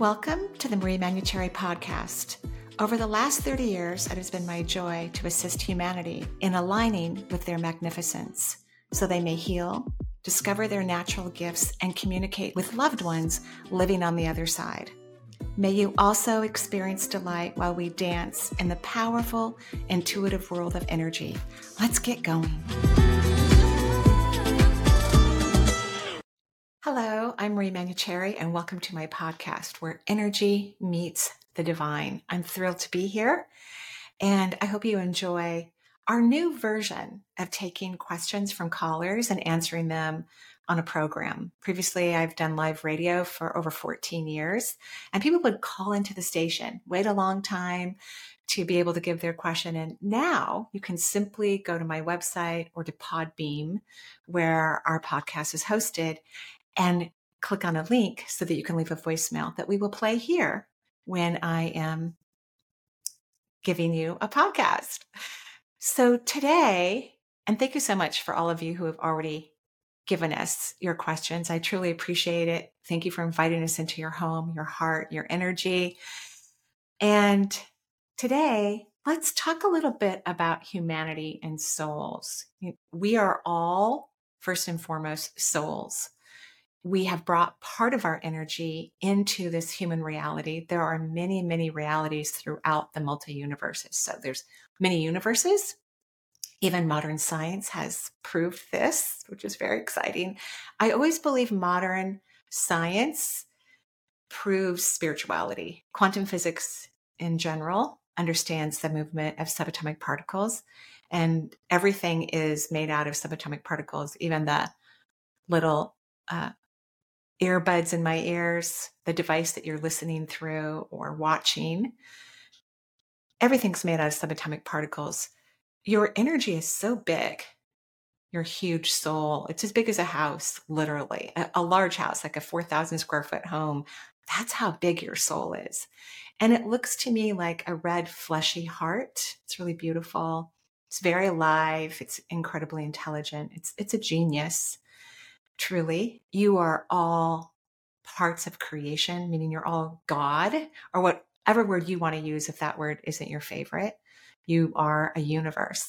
Welcome to the Marie Manuchehri podcast. Over the last 30 years, it has been my joy to assist humanity in aligning with their magnificence so they may heal, discover their natural gifts, and communicate with loved ones living on the other side. May you also experience delight while we dance in the powerful, intuitive world of energy. Let's get going. Hello, I'm Marie Manuchehri, and welcome to my podcast where energy meets the divine. I'm thrilled to be here, and I hope you enjoy our new version of taking questions from callers and answering them on a program. Previously, I've done live radio for over 14 years, and people would call into the station, wait a long time to be able to give their question. And now you can simply go to my website or to Podbean, where our podcast is hosted, and click on a link so that you can leave a voicemail that we will play here when I am giving you a podcast. So today, and thank you so much for all of you who have already given us your questions. I truly appreciate it. Thank you for inviting us into your home, your heart, your energy. And today, let's talk a little bit about humanity and souls. We are all, first and foremost, souls we have brought part of our energy into this human reality. There are many, many realities throughout the multi universes. So there's many universes. Even modern science has proved this, which is very exciting. I always believe modern science proves spirituality. Quantum physics in general understands the movement of subatomic particles, and everything is made out of subatomic particles, even the little uh, earbuds in my ears, the device that you're listening through or watching. Everything's made out of subatomic particles. Your energy is so big. Your huge soul, it's as big as a house, literally, a, a large house, like a 4,000 square foot home. That's how big your soul is. And it looks to me like a red, fleshy heart. It's really beautiful. It's very alive. It's incredibly intelligent. It's, it's a genius truly, you are all parts of creation, meaning you're all God, or whatever word you want to use if that word isn't your favorite. You are a universe.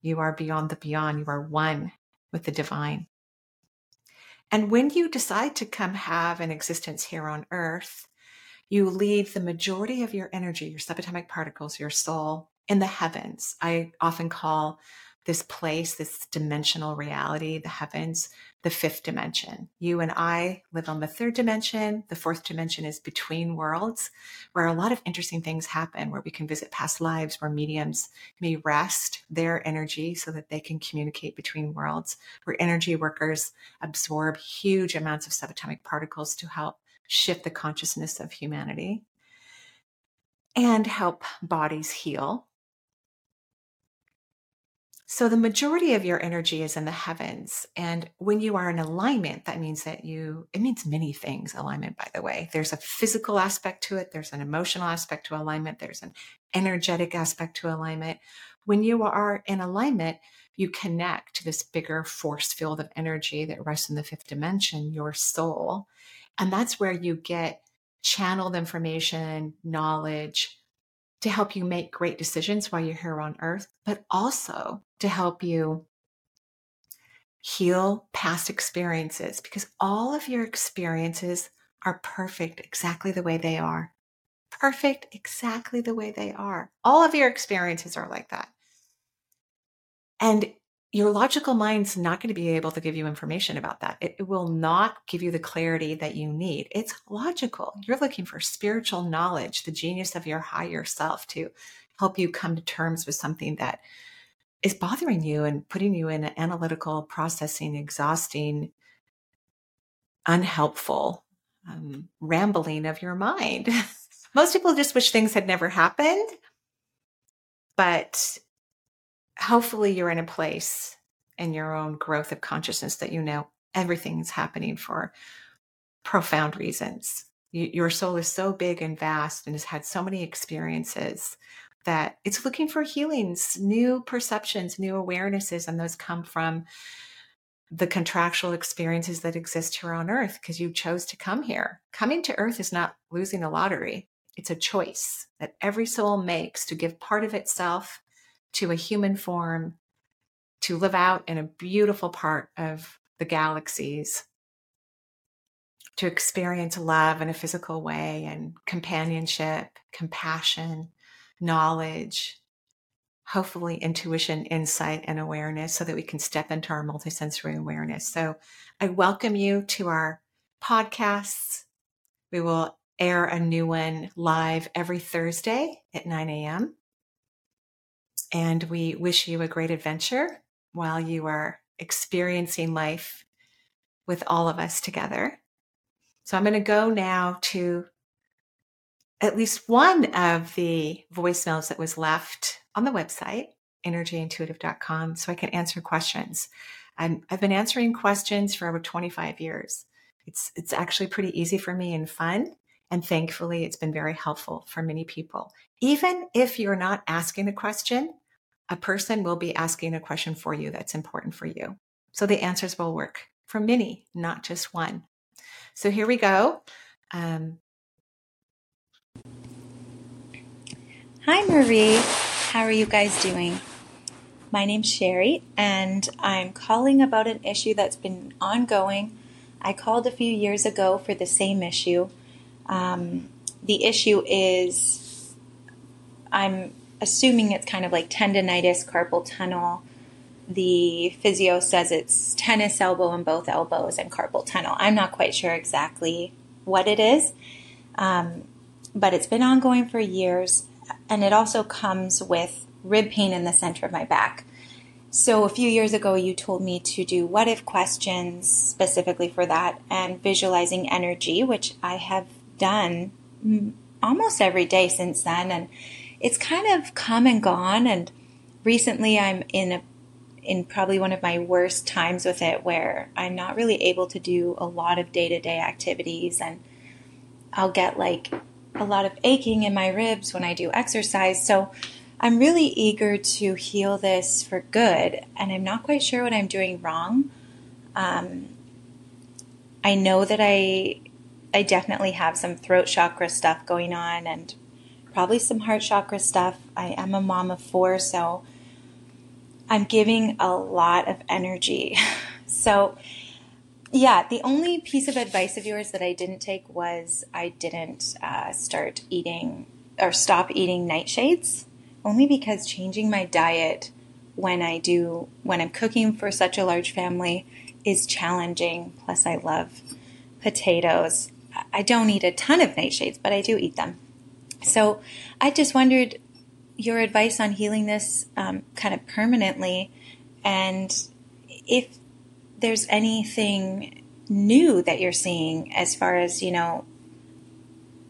You are beyond the beyond. You are one with the divine. And when you decide to come have an existence here on earth, you leave the majority of your energy, your subatomic particles, your soul in the heavens. I often call this place, this dimensional reality, the heavens, the fifth dimension. You and I live on the third dimension. The fourth dimension is between worlds, where a lot of interesting things happen, where we can visit past lives, where mediums may rest their energy so that they can communicate between worlds, where energy workers absorb huge amounts of subatomic particles to help shift the consciousness of humanity and help bodies heal so the majority of your energy is in the heavens. And when you are in alignment, that means that you, it means many things, alignment, by the way. There's a physical aspect to it, there's an emotional aspect to alignment, there's an energetic aspect to alignment. When you are in alignment, you connect to this bigger force field of energy that rests in the fifth dimension, your soul. And that's where you get channeled information, knowledge, to help you make great decisions while you're here on earth, but also to help you heal past experiences because all of your experiences are perfect exactly the way they are. Perfect exactly the way they are. All of your experiences are like that. And your logical mind's not going to be able to give you information about that. It, it, will not give you the clarity that you need. It's logical. You're looking for spiritual knowledge, the genius of your higher self to help you come to terms with something that is bothering you and putting you in an analytical, processing, exhausting, unhelpful um, rambling of your mind. Most people just wish things had never happened, but hopefully you're in a place in your own growth of consciousness that you know everything's happening for profound reasons. You, your soul is so big and vast and has had so many experiences that it's looking for healings, new perceptions, new awarenesses, and those come from the contractual experiences that exist here on earth because you chose to come here. Coming to earth is not losing a lottery, it's a choice that every soul makes to give part of itself to a human form to live out in a beautiful part of the galaxies, to experience love in a physical way and companionship, compassion, knowledge, hopefully intuition, insight, and awareness so that we can step into our multisensory awareness. So I welcome you to our podcasts. We will air a new one live every Thursday at 9 a.m. And we wish you a great adventure while you are experiencing life with all of us together. So I'm going to go now to at least one of the voicemails that was left on the website, energyintuitive.com, so I can answer questions. i I've been answering questions for over 25 years. It's, it's actually pretty easy for me and fun. And thankfully, it's been very helpful for many people. Even if you're not asking a question, a person will be asking a question for you that's important for you. So the answers will work for many, not just one. So here we go. Um, Hi, Marie. How are you guys doing? My name's Sherry, and I'm calling about an issue that's been ongoing. I called a few years ago for the same issue. Um, the issue is I'm assuming it's kind of like tendonitis, carpal tunnel. The physio says it's tennis elbow in both elbows and carpal tunnel. I'm not quite sure exactly what it is, um, but it's been ongoing for years, and it also comes with rib pain in the center of my back. So, a few years ago, you told me to do what if questions specifically for that and visualizing energy, which I have done almost every day since then. And it's kind of come and gone. And recently I'm in a, in probably one of my worst times with it where I'm not really able to do a lot of day to day activities. And I'll get like a lot of aching in my ribs when I do exercise. So I'm really eager to heal this for good. And I'm not quite sure what I'm doing wrong. Um, I know that I I definitely have some throat chakra stuff going on and probably some heart chakra stuff. I am a mom of four, so I'm giving a lot of energy. so, yeah, the only piece of advice of yours that I didn't take was I didn't uh, start eating or stop eating nightshades, only because changing my diet when I do, when I'm cooking for such a large family is challenging. Plus, I love potatoes. I don't eat a ton of nightshades, but I do eat them. So I just wondered your advice on healing this um, kind of permanently, and if there's anything new that you're seeing as far as you know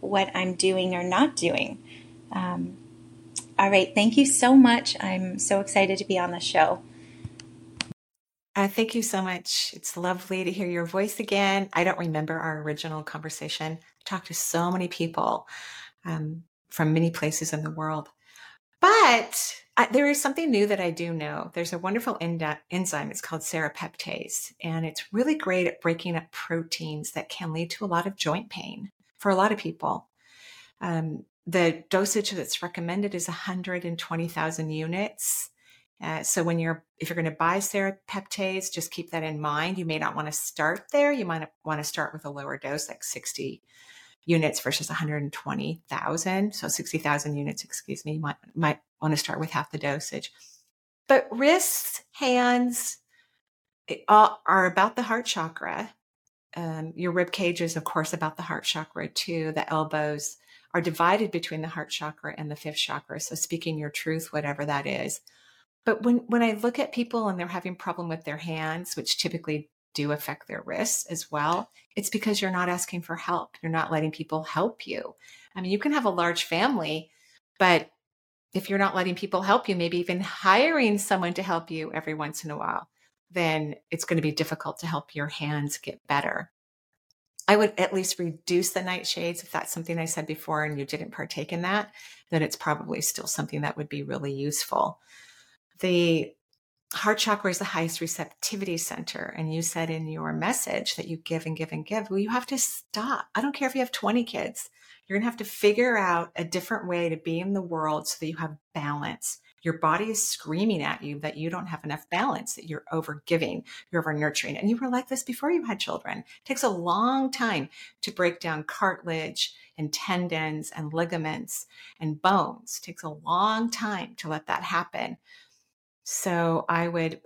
what I'm doing or not doing. Um, all right, thank you so much. I'm so excited to be on the show. Uh, thank you so much. It's lovely to hear your voice again. I don't remember our original conversation. I talked to so many people um, from many places in the world. But I, there is something new that I do know. There's a wonderful enzyme. It's called serrapeptase, and it's really great at breaking up proteins that can lead to a lot of joint pain for a lot of people. Um, the dosage that's recommended is 120,000 units. Uh, so when you're if you're going to buy serrapeptase, just keep that in mind. You may not want to start there. You might want to start with a lower dose, like 60 units versus 120,000. So 60,000 units, excuse me. You might might want to start with half the dosage. But wrists, hands are about the heart chakra. Um, your rib cage is, of course, about the heart chakra too. The elbows are divided between the heart chakra and the fifth chakra. So speaking your truth, whatever that is but when, when I look at people and they're having problem with their hands, which typically do affect their wrists as well, it's because you're not asking for help. You're not letting people help you. I mean, you can have a large family, but if you're not letting people help you, maybe even hiring someone to help you every once in a while, then it's going to be difficult to help your hands get better. I would at least reduce the nightshades if that's something I said before and you didn't partake in that, then it's probably still something that would be really useful the heart chakra is the highest receptivity center. And you said in your message that you give and give and give. Well, you have to stop. I don't care if you have 20 kids. You're going to have to figure out a different way to be in the world so that you have balance. Your body is screaming at you that you don't have enough balance, that you're over giving, you're over nurturing. And you were like this before you had children. It takes a long time to break down cartilage and tendons and ligaments and bones. It takes a long time to let that happen. So I would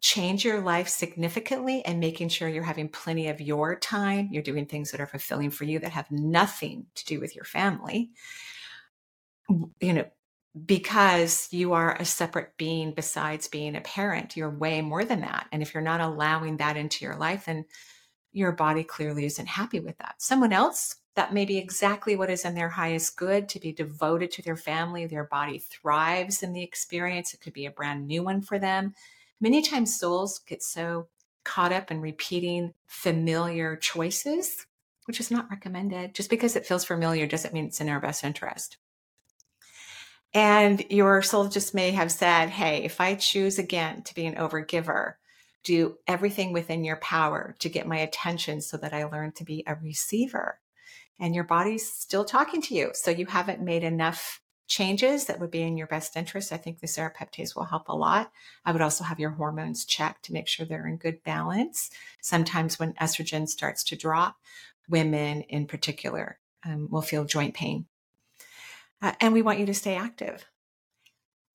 change your life significantly and making sure you're having plenty of your time. You're doing things that are fulfilling for you that have nothing to do with your family. You know, because you are a separate being besides being a parent. You're way more than that. And if you're not allowing that into your life, then your body clearly isn't happy with that. Someone else, that may be exactly what is in their highest good to be devoted to their family. Their body thrives in the experience. It could be a brand new one for them. Many times, souls get so caught up in repeating familiar choices, which is not recommended. Just because it feels familiar doesn't mean it's in our best interest. And your soul just may have said, Hey, if I choose again to be an overgiver, do everything within your power to get my attention so that I learn to be a receiver. And your body's still talking to you. So you haven't made enough changes that would be in your best interest. I think the serrapeptase will help a lot. I would also have your hormones checked to make sure they're in good balance. Sometimes when estrogen starts to drop, women in particular um, will feel joint pain uh, and we want you to stay active.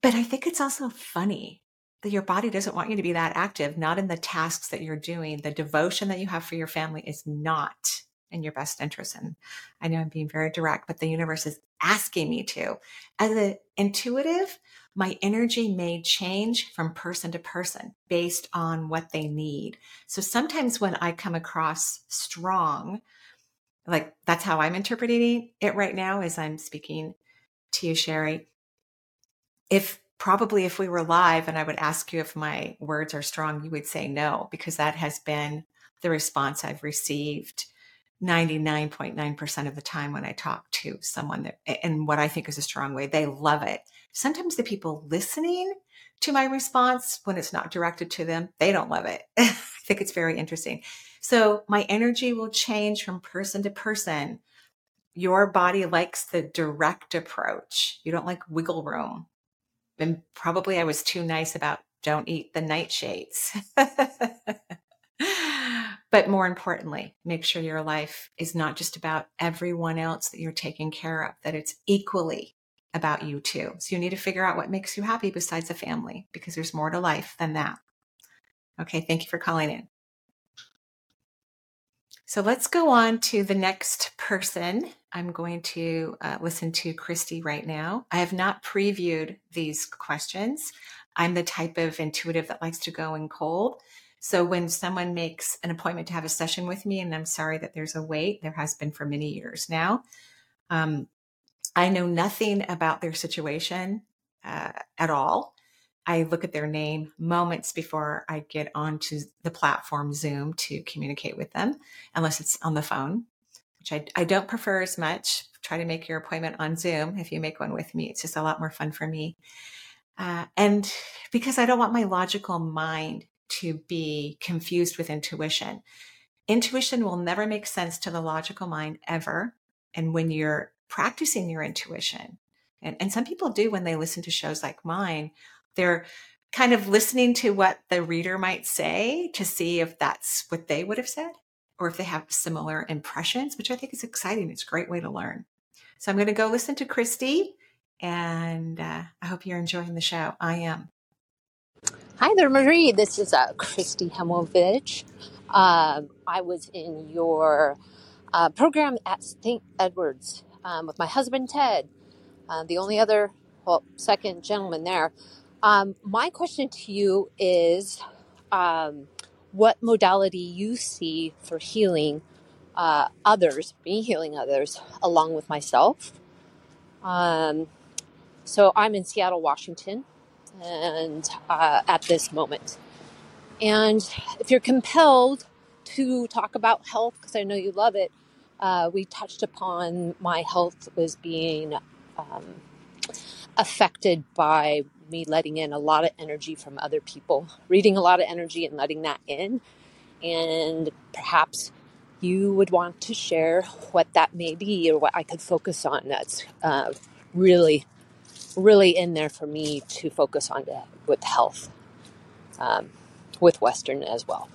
But I think it's also funny that your body doesn't want you to be that active, not in the tasks that you're doing. The devotion that you have for your family is not in your best interest. And I know I'm being very direct, but the universe is asking me to. As an intuitive, my energy may change from person to person based on what they need. So sometimes when I come across strong, like that's how I'm interpreting it right now as I'm speaking to you, Sherry. If probably if we were live and I would ask you if my words are strong, you would say no, because that has been the response I've received 99.9% of the time when I talk to someone that, in what I think is a strong way. They love it. Sometimes the people listening to my response when it's not directed to them, they don't love it. I think it's very interesting. So my energy will change from person to person your body likes the direct approach. You don't like wiggle room. And probably I was too nice about don't eat the nightshades. but more importantly, make sure your life is not just about everyone else that you're taking care of, that it's equally about you too. So you need to figure out what makes you happy besides the family because there's more to life than that. Okay, thank you for calling in. So let's go on to the next person. I'm going to uh, listen to Christy right now. I have not previewed these questions. I'm the type of intuitive that likes to go in cold. So when someone makes an appointment to have a session with me, and I'm sorry that there's a wait, there has been for many years now. Um, I know nothing about their situation uh, at all. I look at their name moments before I get onto the platform Zoom to communicate with them, unless it's on the phone, which I, I don't prefer as much. Try to make your appointment on Zoom if you make one with me. It's just a lot more fun for me. Uh, and because I don't want my logical mind to be confused with intuition. Intuition will never make sense to the logical mind ever. And when you're practicing your intuition, and, and some people do when they listen to shows like mine, they're kind of listening to what the reader might say to see if that's what they would have said or if they have similar impressions, which I think is exciting. It's a great way to learn. So I'm going to go listen to Christy and uh, I hope you're enjoying the show. I am. Hi there, Marie. This is uh, Christy Hemovich. Um, I was in your uh, program at St. Edward's um, with my husband Ted, uh, the only other, well, second gentleman there. Um, my question to you is um, what modality you see for healing uh, others, me healing others, along with myself. Um, so I'm in Seattle, Washington, and uh, at this moment. And if you're compelled to talk about health, because I know you love it, uh, we touched upon my health was being um, affected by me letting in a lot of energy from other people, reading a lot of energy and letting that in. And perhaps you would want to share what that may be or what I could focus on that's uh, really, really in there for me to focus on to, with health, um, with Western as well.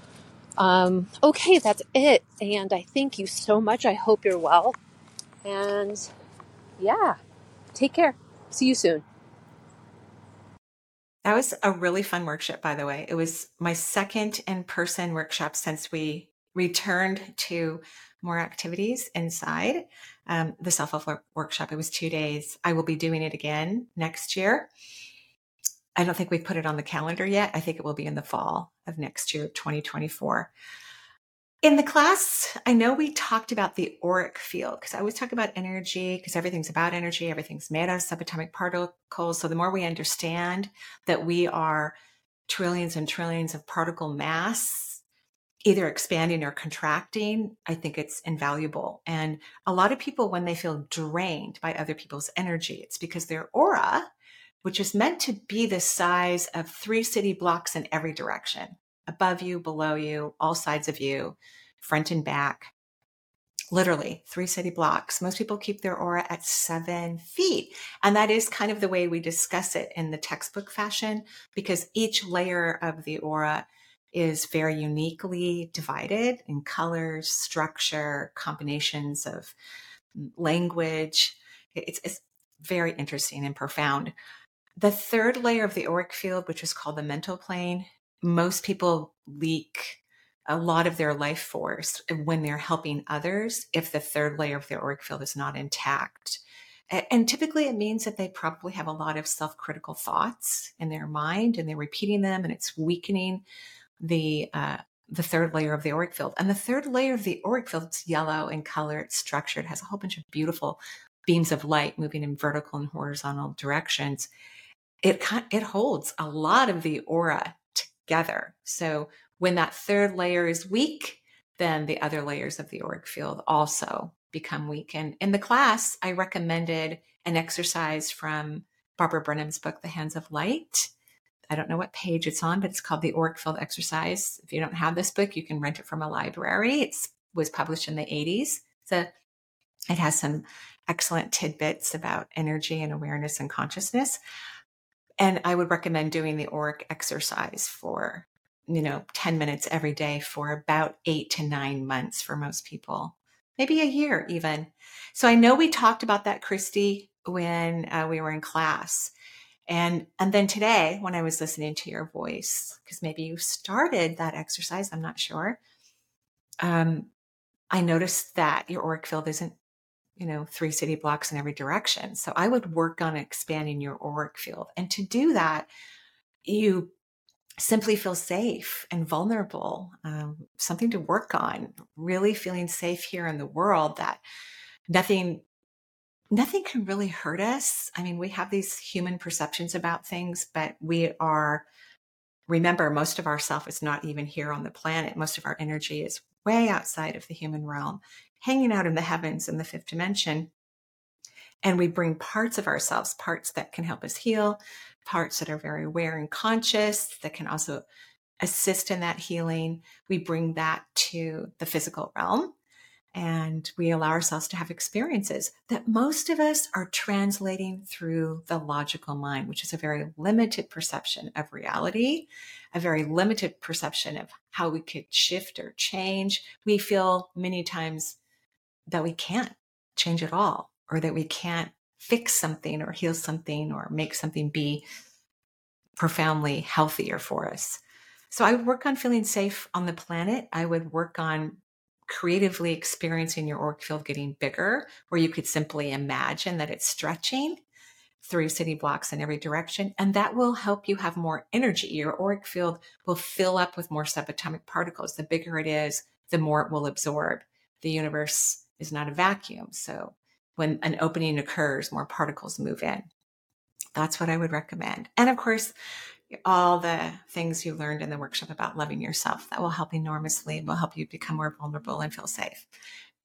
Um, okay, that's it. And I thank you so much. I hope you're well. And yeah, take care. See you soon. That was a really fun workshop, by the way. It was my second in person workshop since we returned to more activities inside um, the self help workshop. It was two days. I will be doing it again next year. I don't think we've put it on the calendar yet. I think it will be in the fall of next year, 2024. In the class, I know we talked about the auric field because I always talk about energy because everything's about energy, everything's made out of subatomic particles. So the more we understand that we are trillions and trillions of particle mass, either expanding or contracting, I think it's invaluable. And a lot of people, when they feel drained by other people's energy, it's because their aura, which is meant to be the size of three city blocks in every direction, above you, below you, all sides of you, front and back. Literally three city blocks. Most people keep their aura at seven feet. And that is kind of the way we discuss it in the textbook fashion because each layer of the aura is very uniquely divided in colors, structure, combinations of language. It's, it's very interesting and profound. The third layer of the auric field, which is called the mental plane, most people leak a lot of their life force when they're helping others if the third layer of their auric field is not intact. And typically it means that they probably have a lot of self critical thoughts in their mind and they're repeating them and it's weakening the, uh, the third layer of the auric field. And the third layer of the auric field, it's yellow in color, it's structured, It has a whole bunch of beautiful beams of light moving in vertical and horizontal directions. It, it holds a lot of the aura together. So when that third layer is weak, then the other layers of the auric field also become weak. And in the class, I recommended an exercise from Barbara Brennan's book, The Hands of Light. I don't know what page it's on, but it's called the Auric Field Exercise. If you don't have this book, you can rent it from a library. It was published in the 80s. So it has some excellent tidbits about energy and awareness and consciousness. And I would recommend doing the auric exercise for, you know, 10 minutes every day for about eight to nine months for most people, maybe a year even. So I know we talked about that, Christy, when uh, we were in class. And, and then today, when I was listening to your voice, because maybe you started that exercise, I'm not sure. Um, I noticed that your auric field isn't you know, three city blocks in every direction. So I would work on expanding your auric field. And to do that, you simply feel safe and vulnerable, um, something to work on, really feeling safe here in the world that nothing nothing can really hurt us. I mean, we have these human perceptions about things, but we are remember most of our self is not even here on the planet. Most of our energy is way outside of the human realm hanging out in the heavens in the fifth dimension. And we bring parts of ourselves, parts that can help us heal, parts that are very aware and conscious, that can also assist in that healing. We bring that to the physical realm and we allow ourselves to have experiences that most of us are translating through the logical mind, which is a very limited perception of reality, a very limited perception of how we could shift or change. We feel many times that we can't change at all or that we can't fix something or heal something or make something be profoundly healthier for us. So I would work on feeling safe on the planet. I would work on creatively experiencing your auric field getting bigger, where you could simply imagine that it's stretching through city blocks in every direction. And that will help you have more energy. Your auric field will fill up with more subatomic particles. The bigger it is, the more it will absorb. The universe is not a vacuum. So when an opening occurs, more particles move in. That's what I would recommend. And of course, all the things you learned in the workshop about loving yourself that will help enormously, will help you become more vulnerable and feel safe.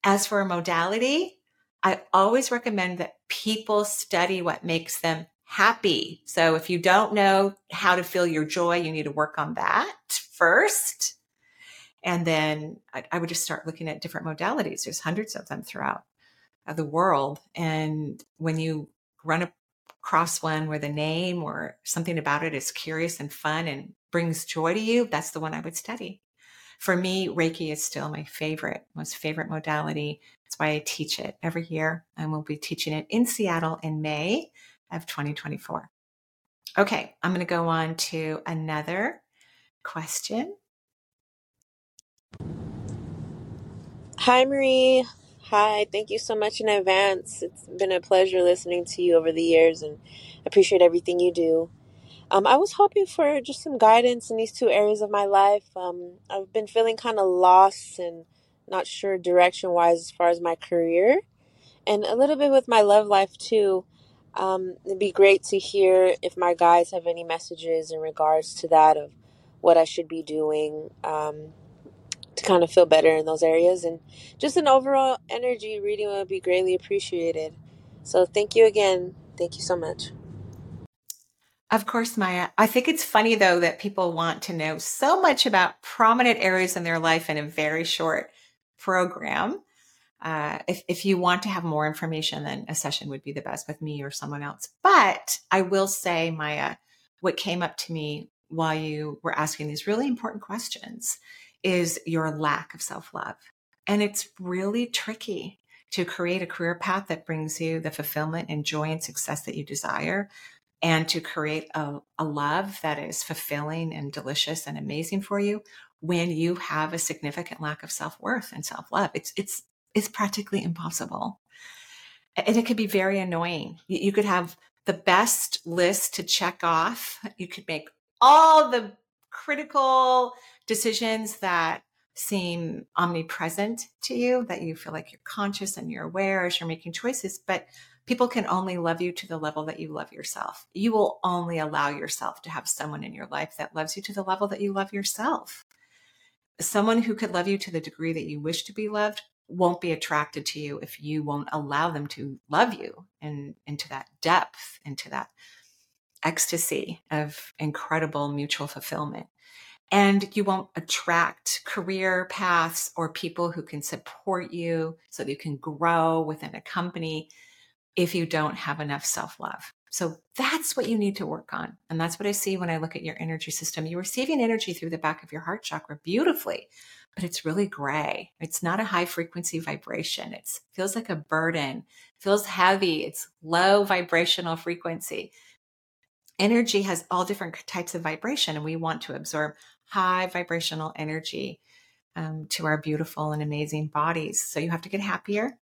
As for a modality, I always recommend that people study what makes them happy. So if you don't know how to feel your joy, you need to work on that first. And then I, I would just start looking at different modalities. There's hundreds of them throughout the world. And when you run across one where the name or something about it is curious and fun and brings joy to you, that's the one I would study. For me, Reiki is still my favorite, most favorite modality. That's why I teach it every year. And we'll be teaching it in Seattle in May of 2024. Okay, I'm going to go on to another question. Hi, Marie. Hi, thank you so much in advance. It's been a pleasure listening to you over the years and appreciate everything you do. Um, I was hoping for just some guidance in these two areas of my life. Um, I've been feeling kind of lost and not sure direction wise as far as my career and a little bit with my love life too. Um, it'd be great to hear if my guys have any messages in regards to that of what I should be doing um, kind of feel better in those areas. And just an overall energy reading would be greatly appreciated. So thank you again. Thank you so much. Of course, Maya. I think it's funny though that people want to know so much about prominent areas in their life in a very short program. Uh, if, if you want to have more information, then a session would be the best with me or someone else. But I will say, Maya, what came up to me while you were asking these really important questions is your lack of self love. And it's really tricky to create a career path that brings you the fulfillment and joy and success that you desire and to create a, a love that is fulfilling and delicious and amazing for you when you have a significant lack of self-worth and self-love. It's it's is practically impossible. And it could be very annoying. You could have the best list to check off. You could make all the critical decisions that seem omnipresent to you, that you feel like you're conscious and you're aware as you're making choices. But people can only love you to the level that you love yourself. You will only allow yourself to have someone in your life that loves you to the level that you love yourself. Someone who could love you to the degree that you wish to be loved won't be attracted to you if you won't allow them to love you and into that depth, into that ecstasy of incredible mutual fulfillment. And you won't attract career paths or people who can support you so that you can grow within a company if you don't have enough self love. So that's what you need to work on. And that's what I see when I look at your energy system. You're receiving energy through the back of your heart chakra beautifully but it's really gray. It's not a high frequency vibration. It feels like a burden, feels heavy. It's low vibrational frequency. Energy has all different types of vibration, and we want to absorb high vibrational energy um, to our beautiful and amazing bodies. So you have to get happier.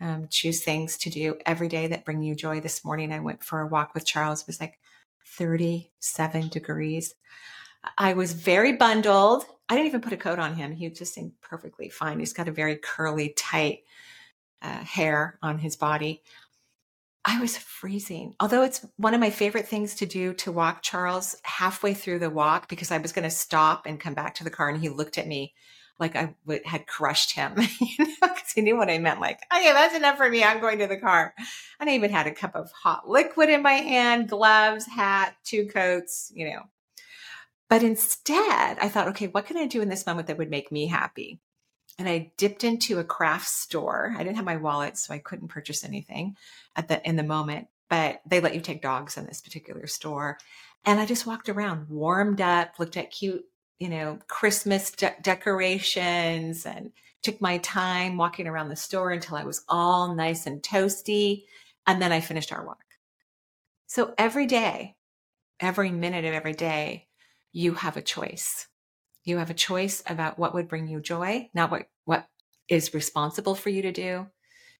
Um, choose things to do every day that bring you joy. This morning, I went for a walk with Charles. It was like 37 degrees. I was very bundled I didn't even put a coat on him. He just seemed perfectly fine. He's got a very curly, tight uh, hair on his body. I was freezing. Although it's one of my favorite things to do to walk Charles halfway through the walk because I was going to stop and come back to the car and he looked at me like I w- had crushed him, you know, because he knew what I meant. Like, okay, that's enough for me. I'm going to the car. And I even had a cup of hot liquid in my hand, gloves, hat, two coats, you know, but instead, I thought, okay, what can I do in this moment that would make me happy? And I dipped into a craft store. I didn't have my wallet, so I couldn't purchase anything at the in the moment. But they let you take dogs in this particular store. And I just walked around, warmed up, looked at cute, you know, Christmas de- decorations and took my time walking around the store until I was all nice and toasty. And then I finished our walk. So every day, every minute of every day, you have a choice. You have a choice about what would bring you joy, not what, what is responsible for you to do,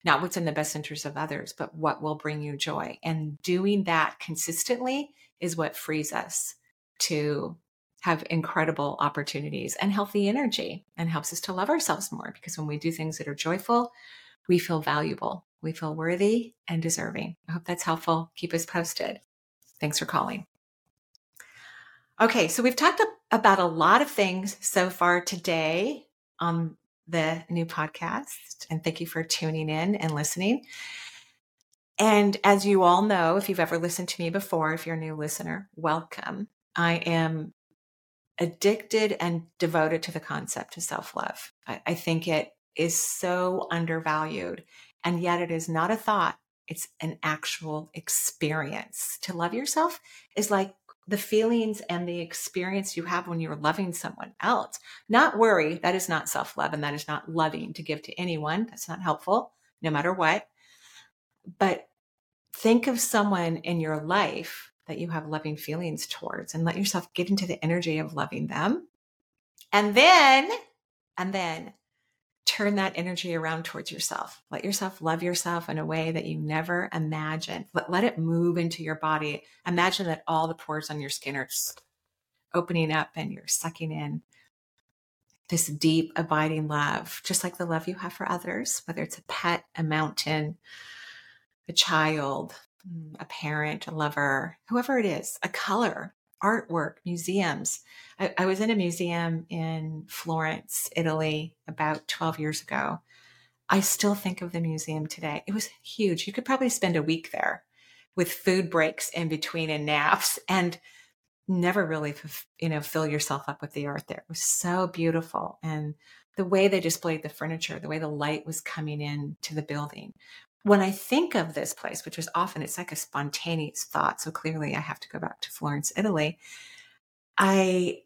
not what's in the best interest of others, but what will bring you joy. And doing that consistently is what frees us to have incredible opportunities and healthy energy and helps us to love ourselves more because when we do things that are joyful, we feel valuable, we feel worthy and deserving. I hope that's helpful. Keep us posted. Thanks for calling. Okay, so we've talked about a lot of things so far today on the new podcast, and thank you for tuning in and listening. And as you all know, if you've ever listened to me before, if you're a new listener, welcome. I am addicted and devoted to the concept of self love. I, I, think it is so undervalued, and yet it is not a thought, it's an actual experience. To love yourself is like the feelings and the experience you have when you're loving someone else. Not worry, that is not self love and that is not loving to give to anyone. That's not helpful, no matter what. But think of someone in your life that you have loving feelings towards and let yourself get into the energy of loving them. And then, and then turn that energy around towards yourself. Let yourself love yourself in a way that you never imagined. Let, let it move into your body. Imagine that all the pores on your skin are opening up and you're sucking in this deep, abiding love, just like the love you have for others, whether it's a pet, a mountain, a child, mm, a parent, a lover, whoever it is, a color, artwork, museums. I, I, was in a museum in Florence, Italy, about 12 years ago. I still think of the museum today. It was huge. You could probably spend a week there with food breaks in between and naps and never really, you know, fill yourself up with the art there. It was so beautiful. And the way they displayed the furniture, the way the light was coming in to the building. When I think of this place, which is often, it's like a spontaneous thought. So clearly I have to go back to Florence, Italy. I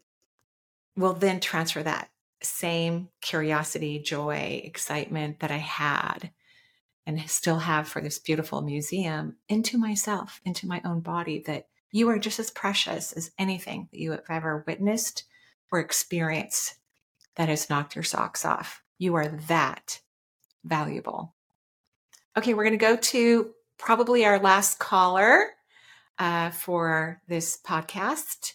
will then transfer that same curiosity, joy, excitement that I had and still have for this beautiful museum into myself, into my own body, that you are just as precious as anything that you have ever witnessed or experienced that has knocked your socks off. You are that valuable. Okay, we're going to go to probably our last caller uh, for this podcast.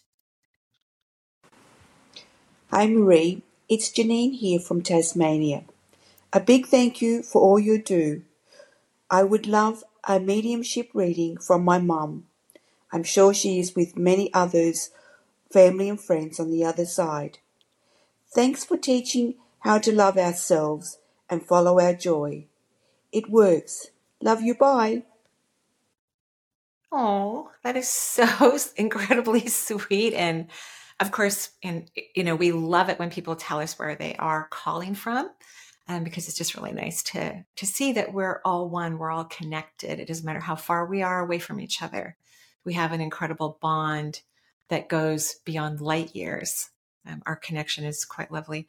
Hi, Marie. It's Janine here from Tasmania. A big thank you for all you do. I would love a mediumship reading from my mum. I'm sure she is with many others, family and friends on the other side. Thanks for teaching how to love ourselves and follow our joy. It works. Love you. Bye. Oh, that is so incredibly sweet. And of course, and you know, we love it when people tell us where they are calling from. Um, because it's just really nice to to see that we're all one, we're all connected. It doesn't matter how far we are away from each other. We have an incredible bond that goes beyond light years. Um, our connection is quite lovely.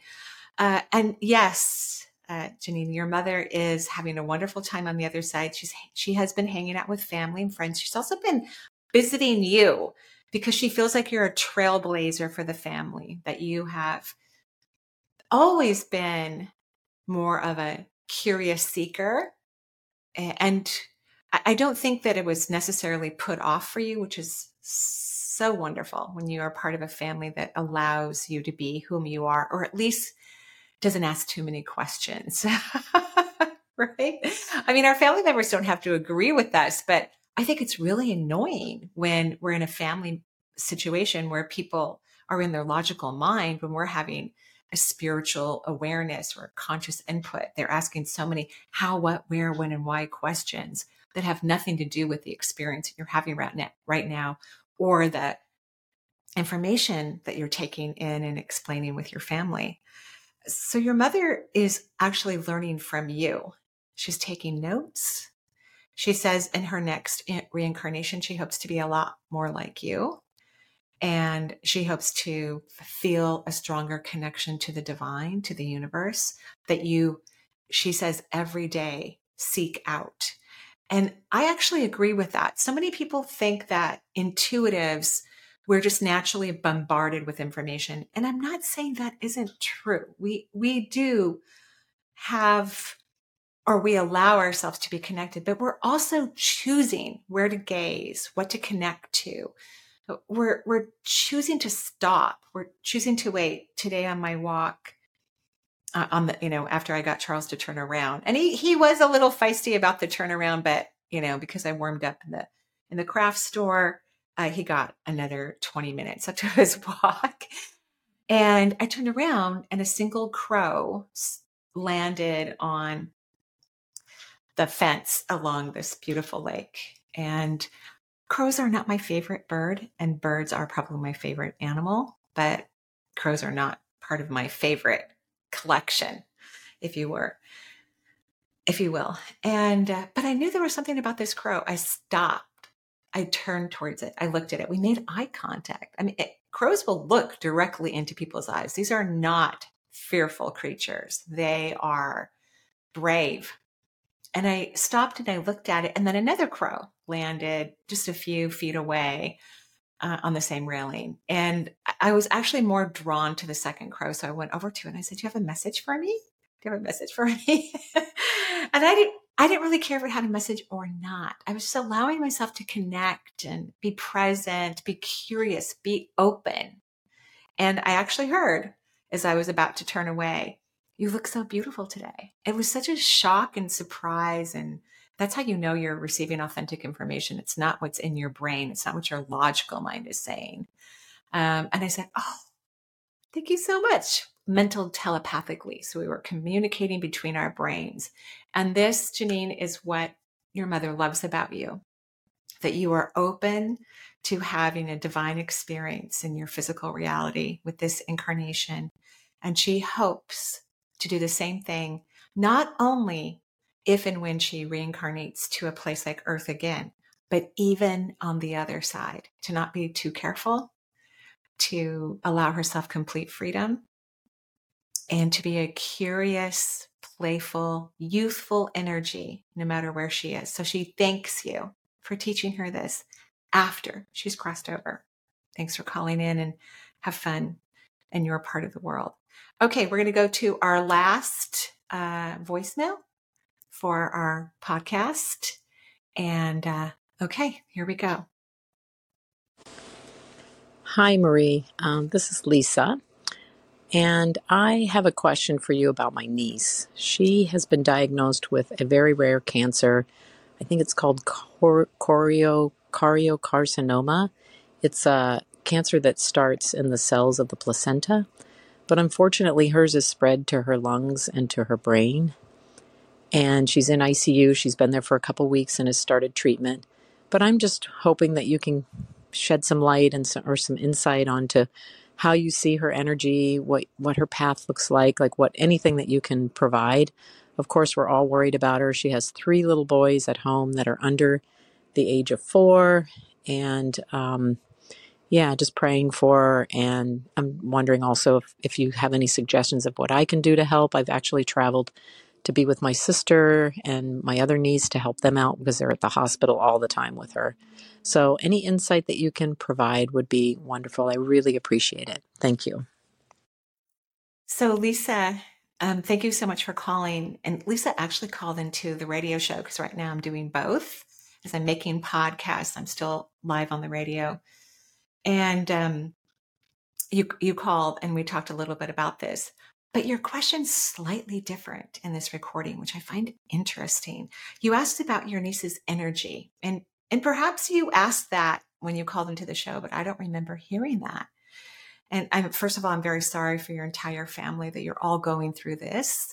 Uh, and yes, uh, Janine, your mother is having a wonderful time on the other side. She's she has been hanging out with family and friends. She's also been visiting you because she feels like you're a trailblazer for the family. That you have always been more of a curious seeker, and I don't think that it was necessarily put off for you, which is so wonderful when you are part of a family that allows you to be whom you are, or at least doesn't ask too many questions. right? I mean, our family members don't have to agree with us, but I think it's really annoying when we're in a family situation where people are in their logical mind when we're having a spiritual awareness or conscious input. They're asking so many how, what, where, when, and why questions that have nothing to do with the experience you're having right now, right now or the information that you're taking in and explaining with your family. So your mother is actually learning from you. She's taking notes. She says in her next reincarnation, she hopes to be a lot more like you. And she hopes to feel a stronger connection to the divine, to the universe that you, she says, every day seek out. And I actually agree with that. So many people think that intuitives we're just naturally bombarded with information. And I'm not saying that isn't true. We we do have or we allow ourselves to be connected, but we're also choosing where to gaze, what to connect to. We're we're choosing to stop. We're choosing to wait. Today on my walk, uh, on the you know after I got Charles to turn around, and he he was a little feisty about the turnaround, but you know because I warmed up in the in the craft store, uh, he got another 20 minutes to his walk. And I turned around and a single crow landed on the fence along this beautiful lake. And crows are not my favorite bird, and birds are probably my favorite animal, but crows are not part of my favorite collection, if you were, if you will. And, uh, but I knew there was something about this crow. I stopped. I turned towards it. I looked at it. We made eye contact. I mean, it, crows will look directly into people's eyes. These are not fearful creatures. They are brave. And I stopped and I looked at it, and then another crow landed just a few feet away uh, on the same railing. And I was actually more drawn to the second crow. So I went over to it and I said, Do you have a message for me? Do you have a message for me? and I didn't I didn't really care if it had a message or not. I was just allowing myself to connect and be present, be curious, be open. And I actually heard as I was about to turn away, You look so beautiful today. It was such a shock and surprise. And that's how you know you're receiving authentic information. It's not what's in your brain, it's not what your logical mind is saying. Um, and I said, Oh, thank you so much. Mental telepathically. So we were communicating between our brains. And this, Janine, is what your mother loves about you that you are open to having a divine experience in your physical reality with this incarnation. And she hopes to do the same thing, not only if and when she reincarnates to a place like Earth again, but even on the other side, to not be too careful, to allow herself complete freedom, and to be a curious, playful, youthful energy no matter where she is. So she thanks you for teaching her this after she's crossed over. Thanks for calling in and have fun and you're part of the world. Okay, we're going to go to our last uh, voicemail for our podcast. And uh, okay, here we go. Hi, Marie. Um, this is Lisa. And I have a question for you about my niece. She has been diagnosed with a very rare cancer. I think it's called chor- chorio- choriocarcinoma. It's a cancer that starts in the cells of the placenta, but unfortunately, hers is spread to her lungs and to her brain. And she's in ICU. She's been there for a couple weeks and has started treatment. But I'm just hoping that you can shed some light and some, or some insight onto how you see her energy, what what her path looks like, like what anything that you can provide. Of course, we're all worried about her. She has three little boys at home that are under the age of four, and um, yeah, just praying for her. And I'm wondering also if, if you have any suggestions of what I can do to help. I've actually traveled to be with my sister and my other niece to help them out because they're at the hospital all the time with her. So, any insight that you can provide would be wonderful. I really appreciate it. Thank you. So, Lisa, um, thank you so much for calling. And Lisa actually called into the radio show because right now I'm doing both. As I'm making podcasts, I'm still live on the radio. And um, you you called and we talked a little bit about this. But your question's slightly different in this recording, which I find interesting. You asked about your niece's energy, and and perhaps you asked that when you called into the show, but I don't remember hearing that. And I'm first of all, I'm very sorry for your entire family that you're all going through this.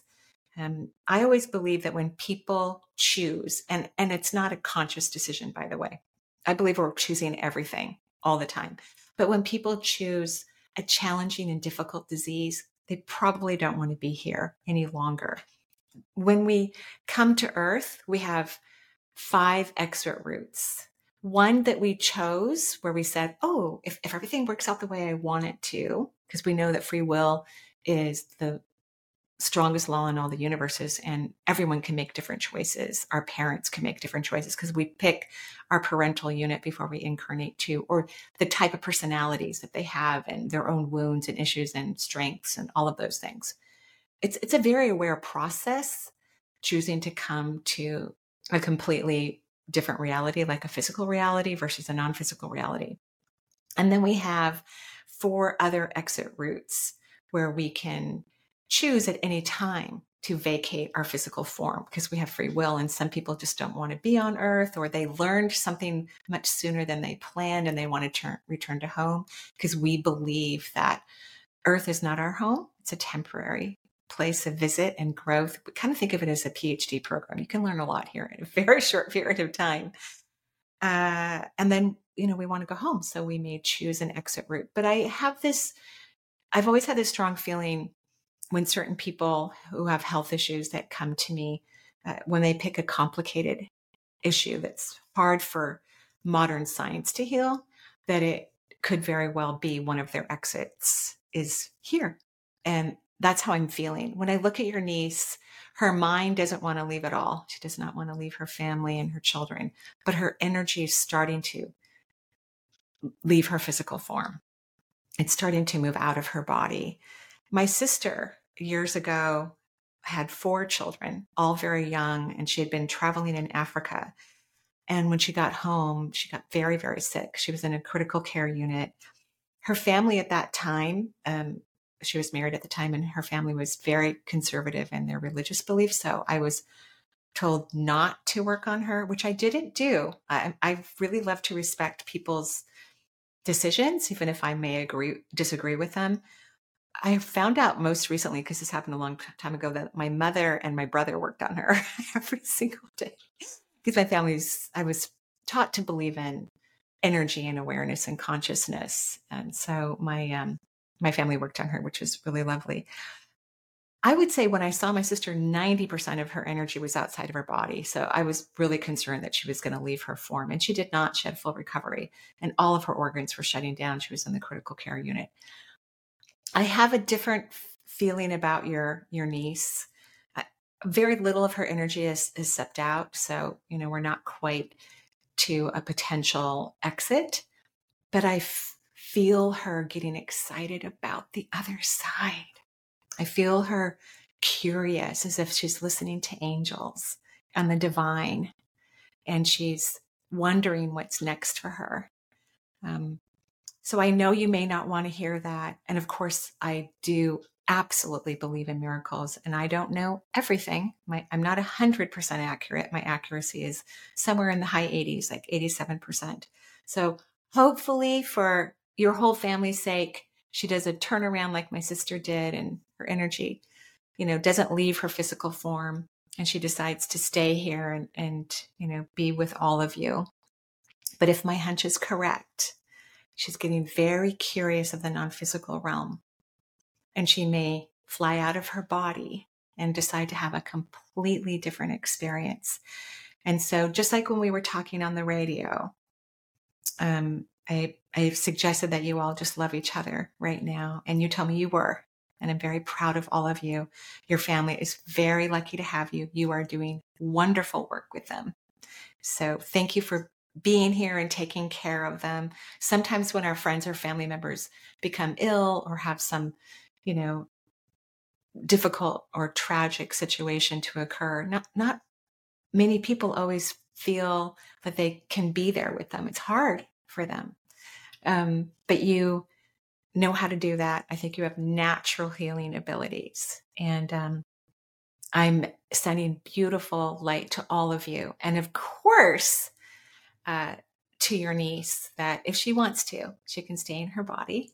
Um, I always believe that when people choose, and and it's not a conscious decision, by the way. I believe we're choosing everything all the time. But when people choose a challenging and difficult disease, they probably don't want to be here any longer. When we come to Earth, we have five exit routes. One that we chose where we said, oh, if, if everything works out the way I want it to, because we know that free will is the strongest law in all the universes and everyone can make different choices. Our parents can make different choices because we pick our parental unit before we incarnate too or the type of personalities that they have and their own wounds and issues and strengths and all of those things. It's it's a very aware process choosing to come to a completely different reality like a physical reality versus a non-physical reality. And then we have four other exit routes where we can choose at any time to vacate our physical form because we have free will and some people just don't want to be on earth or they learned something much sooner than they planned and they want to turn, return to home because we believe that earth is not our home it's a temporary place of visit and growth. We kind of think of it as a PhD program. You can learn a lot here in a very short period of time. Uh, and then, you know, we want to go home. So we may choose an exit route. But I have this, I've always had this strong feeling when certain people who have health issues that come to me, uh, when they pick a complicated issue that's hard for modern science to heal, that it could very well be one of their exits is here. And that's how I'm feeling. When I look at your niece, her mind doesn't want to leave at all. She does not want to leave her family and her children, but her energy is starting to leave her physical form. It's starting to move out of her body. My sister, years ago, had four children, all very young, and she had been traveling in Africa. And when she got home, she got very, very sick. She was in a critical care unit. Her family at that time, um, she was married at the time, and her family was very conservative in their religious beliefs. So I was told not to work on her, which I didn't do. I, I really love to respect people's decisions, even if I may agree disagree with them. I found out most recently, because this happened a long time ago, that my mother and my brother worked on her every single day. Because my family's, I was taught to believe in energy and awareness and consciousness, and so my um, my family worked on her, which was really lovely. I would say when I saw my sister, 90% of her energy was outside of her body. So I was really concerned that she was going to leave her form. And she did not. She had full recovery, and all of her organs were shutting down. She was in the critical care unit. I have a different feeling about your your niece. Very little of her energy is is stepped out, so you know we're not quite to a potential exit. But I f- feel her getting excited about the other side. I feel her curious, as if she's listening to angels and the divine, and she's wondering what's next for her. Um, so I know you may not want to hear that. And of course, I do absolutely believe in miracles and I don't know everything. My, I'm not 100% accurate. My accuracy is somewhere in the high 80s, like 87%. So hopefully, for your whole family's sake, she does a turnaround like my sister did and her energy, you know, doesn't leave her physical form and she decides to stay here and, and you know, be with all of you. But if my hunch is correct, She's getting very curious of the non physical realm. And she may fly out of her body and decide to have a completely different experience. And so, just like when we were talking on the radio, um, I, I suggested that you all just love each other right now. And you tell me you were. And I'm very proud of all of you. Your family is very lucky to have you. You are doing wonderful work with them. So thank you for being here and taking care of them. Sometimes when our friends or family members become ill or have some, you know, difficult or tragic situation to occur, not not many people always feel that they can be there with them. It's hard for them. Um, but you know how to do that. I think you have natural healing abilities. And um, I'm sending beautiful light to all of you. And of course, uh, to your niece that if she wants to, she can stay in her body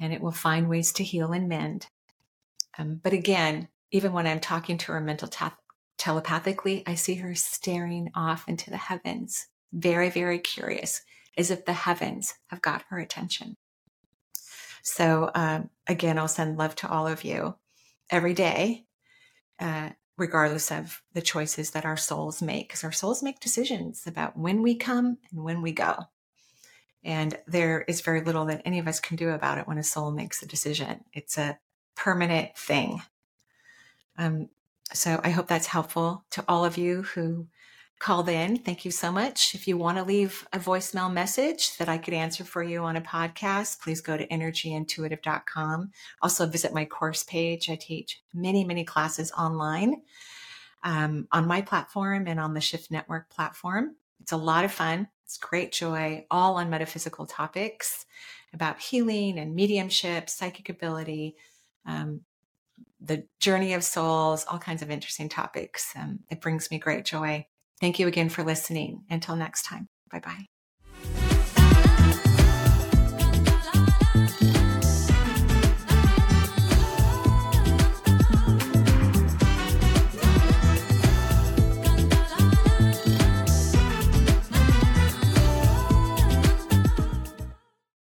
and it will find ways to heal and mend. Um, but again, even when I'm talking to her mental te- telepathically, I see her staring off into the heavens, very, very curious, as if the heavens have got her attention. So, um, again, I'll send love to all of you every day. Uh, regardless of the choices that our souls make, because our souls make decisions about when we come and when we go. And there is very little that any of us can do about it when a soul makes a decision. It's a permanent thing. Um, so I hope that's helpful to all of you who called in. Thank you so much. If you want to leave a voicemail message that I could answer for you on a podcast, please go to energyintuitive.com. Also, visit my course page. I teach many, many classes online um, on my platform and on the Shift Network platform. It's a lot of fun. It's great joy, all on metaphysical topics about healing and mediumship, psychic ability, um, the journey of souls, all kinds of interesting topics. Um, it brings me great joy. Thank you again for listening. Until next time, bye bye.